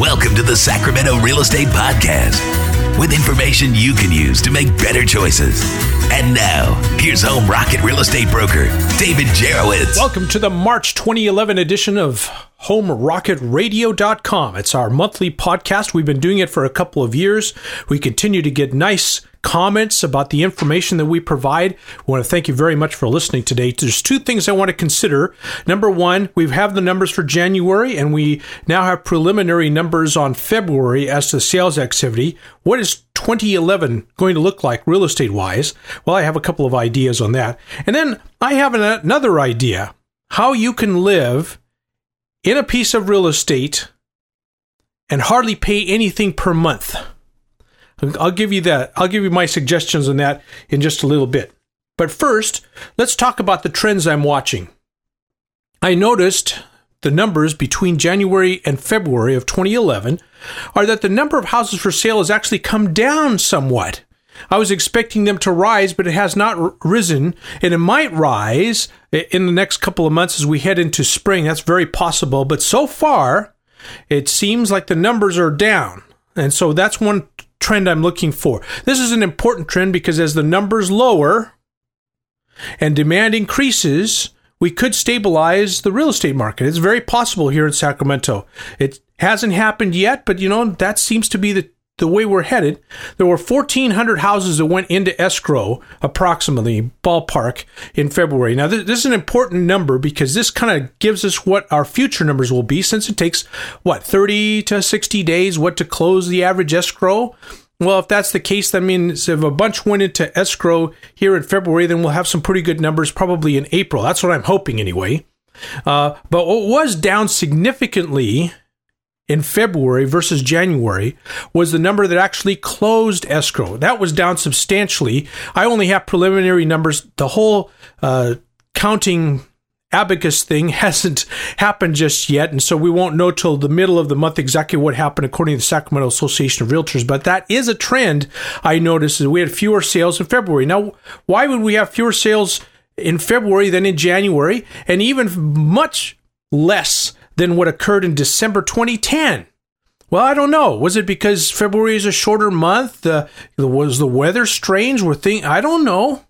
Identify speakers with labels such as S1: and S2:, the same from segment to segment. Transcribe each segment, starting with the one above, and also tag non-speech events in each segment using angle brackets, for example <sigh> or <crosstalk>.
S1: Welcome to the Sacramento Real Estate Podcast with information you can use to make better choices. And now, here's Home Rocket Real Estate Broker, David Jurewicz.
S2: Welcome to the March 2011 edition of HomeRocketRadio.com. It's our monthly podcast. We've been doing it for a couple of years. We continue to get nice comments about the information that we provide. We want to thank you very much for listening today. There's two things I want to consider. Number one, we have the numbers for January, and we now have preliminary numbers on February as to sales activity. What is 2011 going to look like real estate wise? Well, I have a couple of ideas on that. And then I have another idea how you can live in a piece of real estate and hardly pay anything per month. I'll give you that. I'll give you my suggestions on that in just a little bit. But first, let's talk about the trends I'm watching. I noticed the numbers between January and February of 2011 are that the number of houses for sale has actually come down somewhat. I was expecting them to rise, but it has not risen, and it might rise in the next couple of months as we head into spring. That's very possible. But so far, it seems like the numbers are down. And so that's one trend I'm looking for. This is an important trend because as the numbers lower and demand increases, we could stabilize the real estate market. It's very possible here in Sacramento. It hasn't happened yet, but you know, that seems to be the the way we're headed, there were 1,400 houses that went into escrow, approximately ballpark, in February. Now, this, this is an important number because this kind of gives us what our future numbers will be since it takes, what, 30 to 60 days, what, to close the average escrow? Well, if that's the case, that means if a bunch went into escrow here in February, then we'll have some pretty good numbers probably in April. That's what I'm hoping anyway. Uh, but what was down significantly in February versus January was the number that actually closed escrow. That was down substantially. I only have preliminary numbers. The whole uh, counting abacus thing <laughs> hasn't happened just yet, and so we won't know till the middle of the month exactly what happened according to the Sacramento Association of Realtors. But that is a trend I noticed. Is we had fewer sales in February. Now, why would we have fewer sales in February than in January, and even much less? Than what occurred in December 2010. Well, I don't know. Was it because February is a shorter month? Uh, was the weather strange? Were thing I don't know.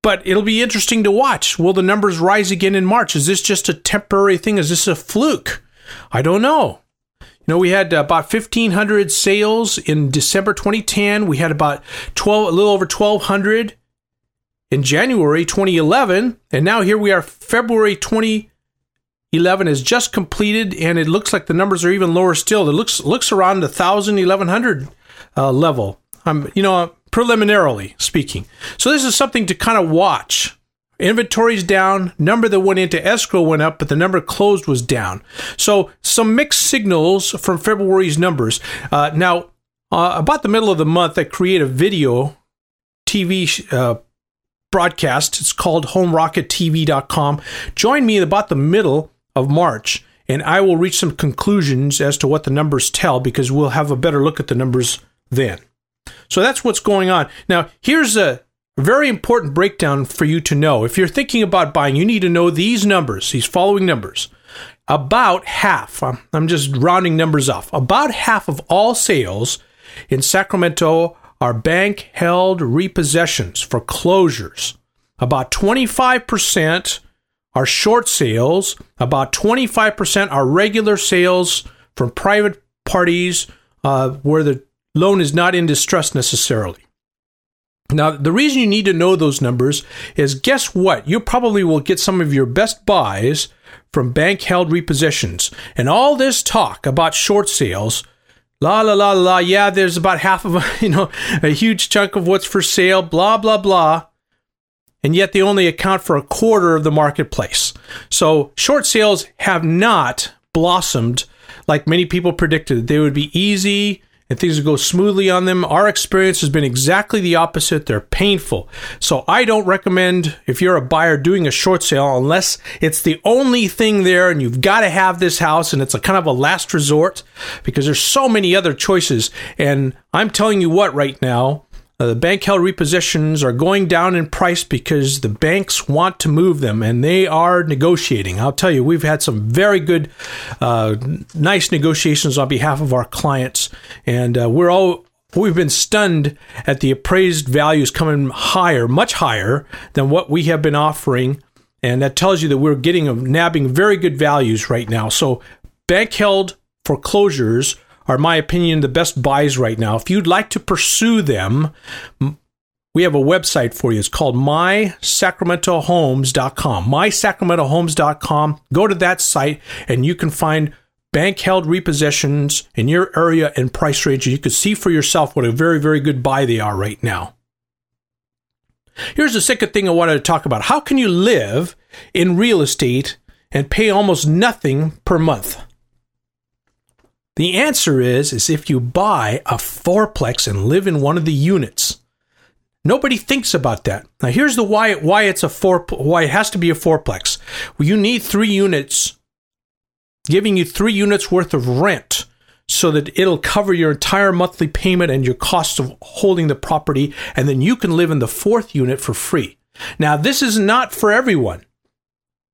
S2: But it'll be interesting to watch. Will the numbers rise again in March? Is this just a temporary thing? Is this a fluke? I don't know. You know, we had about 1,500 sales in December 2010. We had about 12, a little over 1,200 in January 2011. And now here we are, February 20, 11 is just completed, and it looks like the numbers are even lower still. It looks looks around the 1,000, 1,100 uh, level. Um, you know, preliminarily speaking. So this is something to kind of watch. Inventory's down, number that went into escrow went up, but the number closed was down. So some mixed signals from February's numbers. Uh, now, uh, about the middle of the month, I create a video TV uh, broadcast. It's called HomeRocketTV.com. Join me about the middle of March, and I will reach some conclusions as to what the numbers tell because we'll have a better look at the numbers then. So that's what's going on. Now, here's a very important breakdown for you to know. If you're thinking about buying, you need to know these numbers, these following numbers. About half, I'm just rounding numbers off, about half of all sales in Sacramento are bank held repossessions, foreclosures. About 25% are short sales, about 25% are regular sales from private parties uh, where the loan is not in distress necessarily. Now, the reason you need to know those numbers is guess what? You probably will get some of your best buys from bank held repossessions. And all this talk about short sales, la la la la, yeah, there's about half of, <laughs> you know, a huge chunk of what's for sale, blah, blah, blah and yet they only account for a quarter of the marketplace. So short sales have not blossomed like many people predicted. They would be easy and things would go smoothly on them. Our experience has been exactly the opposite. They're painful. So I don't recommend if you're a buyer doing a short sale unless it's the only thing there and you've got to have this house and it's a kind of a last resort because there's so many other choices. And I'm telling you what right now, Uh, the bank held repossessions are going down in price because the banks want to move them and they are negotiating. I'll tell you, we've had some very good, uh, nice negotiations on behalf of our clients, and uh, we're all. We've been stunned at the appraised values coming higher, much higher than what we have been offering. And that tells you that we're getting, nabbing very good values right now. So, bank held foreclosures are, my opinion, the best buys right now. If you'd like to pursue them, we have a website for you. It's called mysacramentohomes.com. Mysacramentohomes.com. Go to that site and you can find bank held repossessions in your area and price range. You can see for yourself what a very, very good buy they are right now. Here's the second thing I wanted to talk about. How can you live in real estate and pay almost nothing per month? The answer is is if you buy a fourplex and live in one of the units. Nobody thinks about that. Now here's the why why it's a four why it has to be a fourplex. Well, you need 3 units giving you 3 units worth of rent so that it'll cover your entire monthly payment and your cost of holding the property and then you can live in the fourth unit for free. Now this is not for everyone.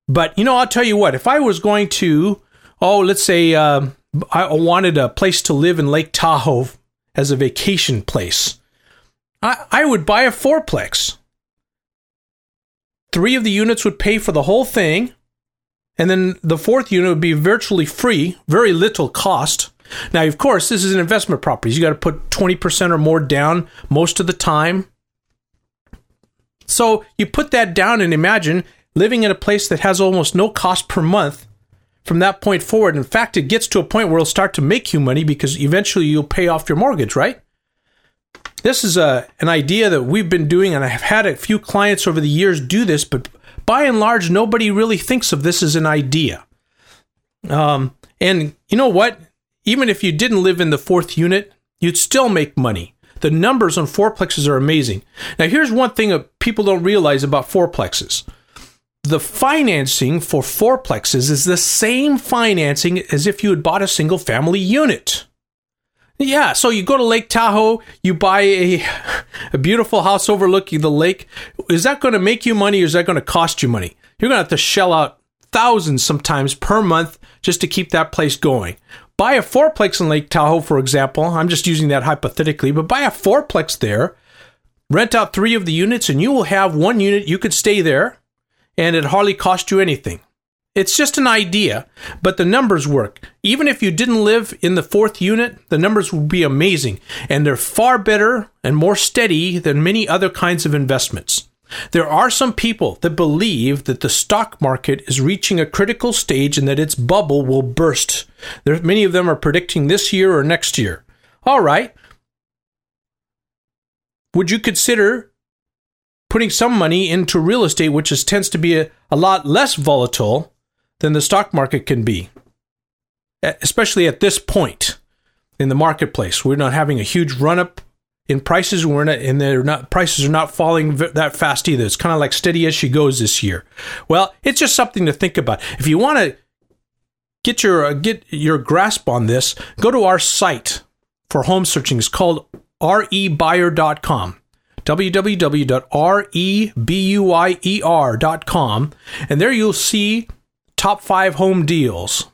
S2: But you know, I'll tell you what, if I was going to oh, let's say uh, I wanted a place to live in Lake Tahoe as a vacation place. I, I would buy a fourplex. Three of the units would pay for the whole thing, and then the fourth unit would be virtually free, very little cost. Now, of course, this is an investment property. You got to put 20% or more down most of the time. So you put that down and imagine living in a place that has almost no cost per month from that point forward. In fact, it gets to a point where it'll start to make you money because eventually you'll pay off your mortgage, right? This is a an idea that we've been doing, and I have had a few clients over the years do this, but by and large, nobody really thinks of this as an idea. Um, and you know what? Even if you didn't live in the fourth unit, you'd still make money. The numbers on fourplexes are amazing. Now, here's one thing that people don't realize about fourplexes the financing for fourplexes is the same financing as if you had bought a single family unit. Yeah, so you go to Lake Tahoe, you buy a, <laughs> a beautiful house overlooking the lake. Is that going to make you money or is that going to cost you money? You're going to have to shell out thousands sometimes per month just to keep that place going. Buy a fourplex in Lake Tahoe, for example. I'm just using that hypothetically, but buy a fourplex there, rent out three of the units, and you will have one unit. You could stay there and it hardly cost you anything. It's just an idea, but the numbers work. Even if you didn't live in the fourth unit, the numbers would be amazing, and they're far better and more steady than many other kinds of investments. There are some people that believe that the stock market is reaching a critical stage and that its bubble will burst. There, many of them are predicting this year or next year. All right. Would you consider putting some money into real estate, which is, tends to be a, a lot less volatile than the stock market can be, especially at this point in the marketplace. We're not having a huge run up in prices. We're not, and they're not prices are not falling that fast either. It's kind of like steady as she goes this year. Well, it's just something to think about. If you want to get your uh, get your grasp on this, go to our site for home searching. It's called rebuyer.com www.rebuyer.com, and there you'll see top five home deals.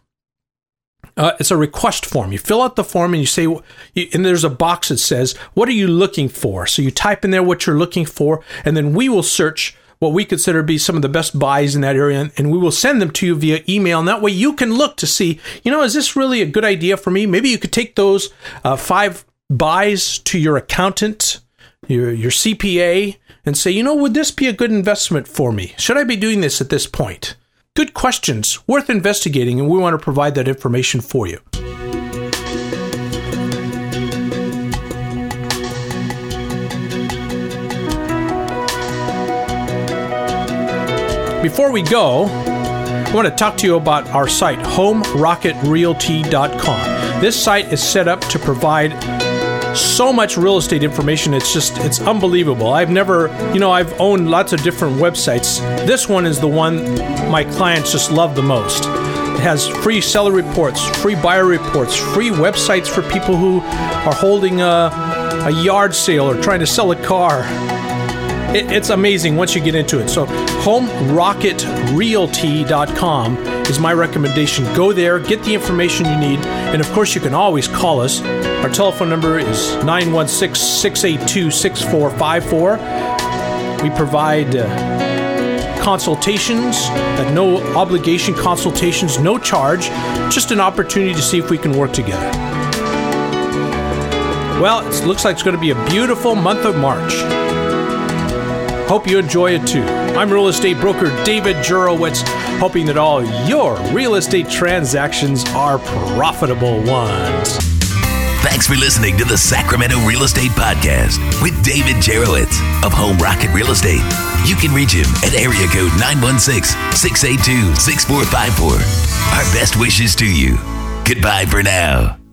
S2: Uh, it's a request form. You fill out the form and you say, and there's a box that says, What are you looking for? So you type in there what you're looking for, and then we will search what we consider to be some of the best buys in that area, and we will send them to you via email. And that way you can look to see, you know, is this really a good idea for me? Maybe you could take those uh, five buys to your accountant your your CPA and say, you know, would this be a good investment for me? Should I be doing this at this point? Good questions, worth investigating, and we want to provide that information for you. Before we go, I want to talk to you about our site, homerocketrealty.com. This site is set up to provide so much real estate information. It's just, it's unbelievable. I've never, you know, I've owned lots of different websites. This one is the one my clients just love the most. It has free seller reports, free buyer reports, free websites for people who are holding uh, a yard sale or trying to sell a car. It, it's amazing once you get into it. So, homerocketrealty.com is my recommendation. Go there, get the information you need, and of course, you can always call us. Our telephone number is 916 682 6454. We provide uh, consultations at no obligation consultations, no charge, just an opportunity to see if we can work together. Well, it looks like it's going to be a beautiful month of March. Hope you enjoy it too. I'm real estate broker David Jurewicz, hoping that all your real estate transactions are profitable ones.
S1: Thanks for listening to the Sacramento Real Estate Podcast with David Jurewicz of Home Rocket Real Estate. You can reach him at area code 916 682 6454. Our best wishes to you. Goodbye for now.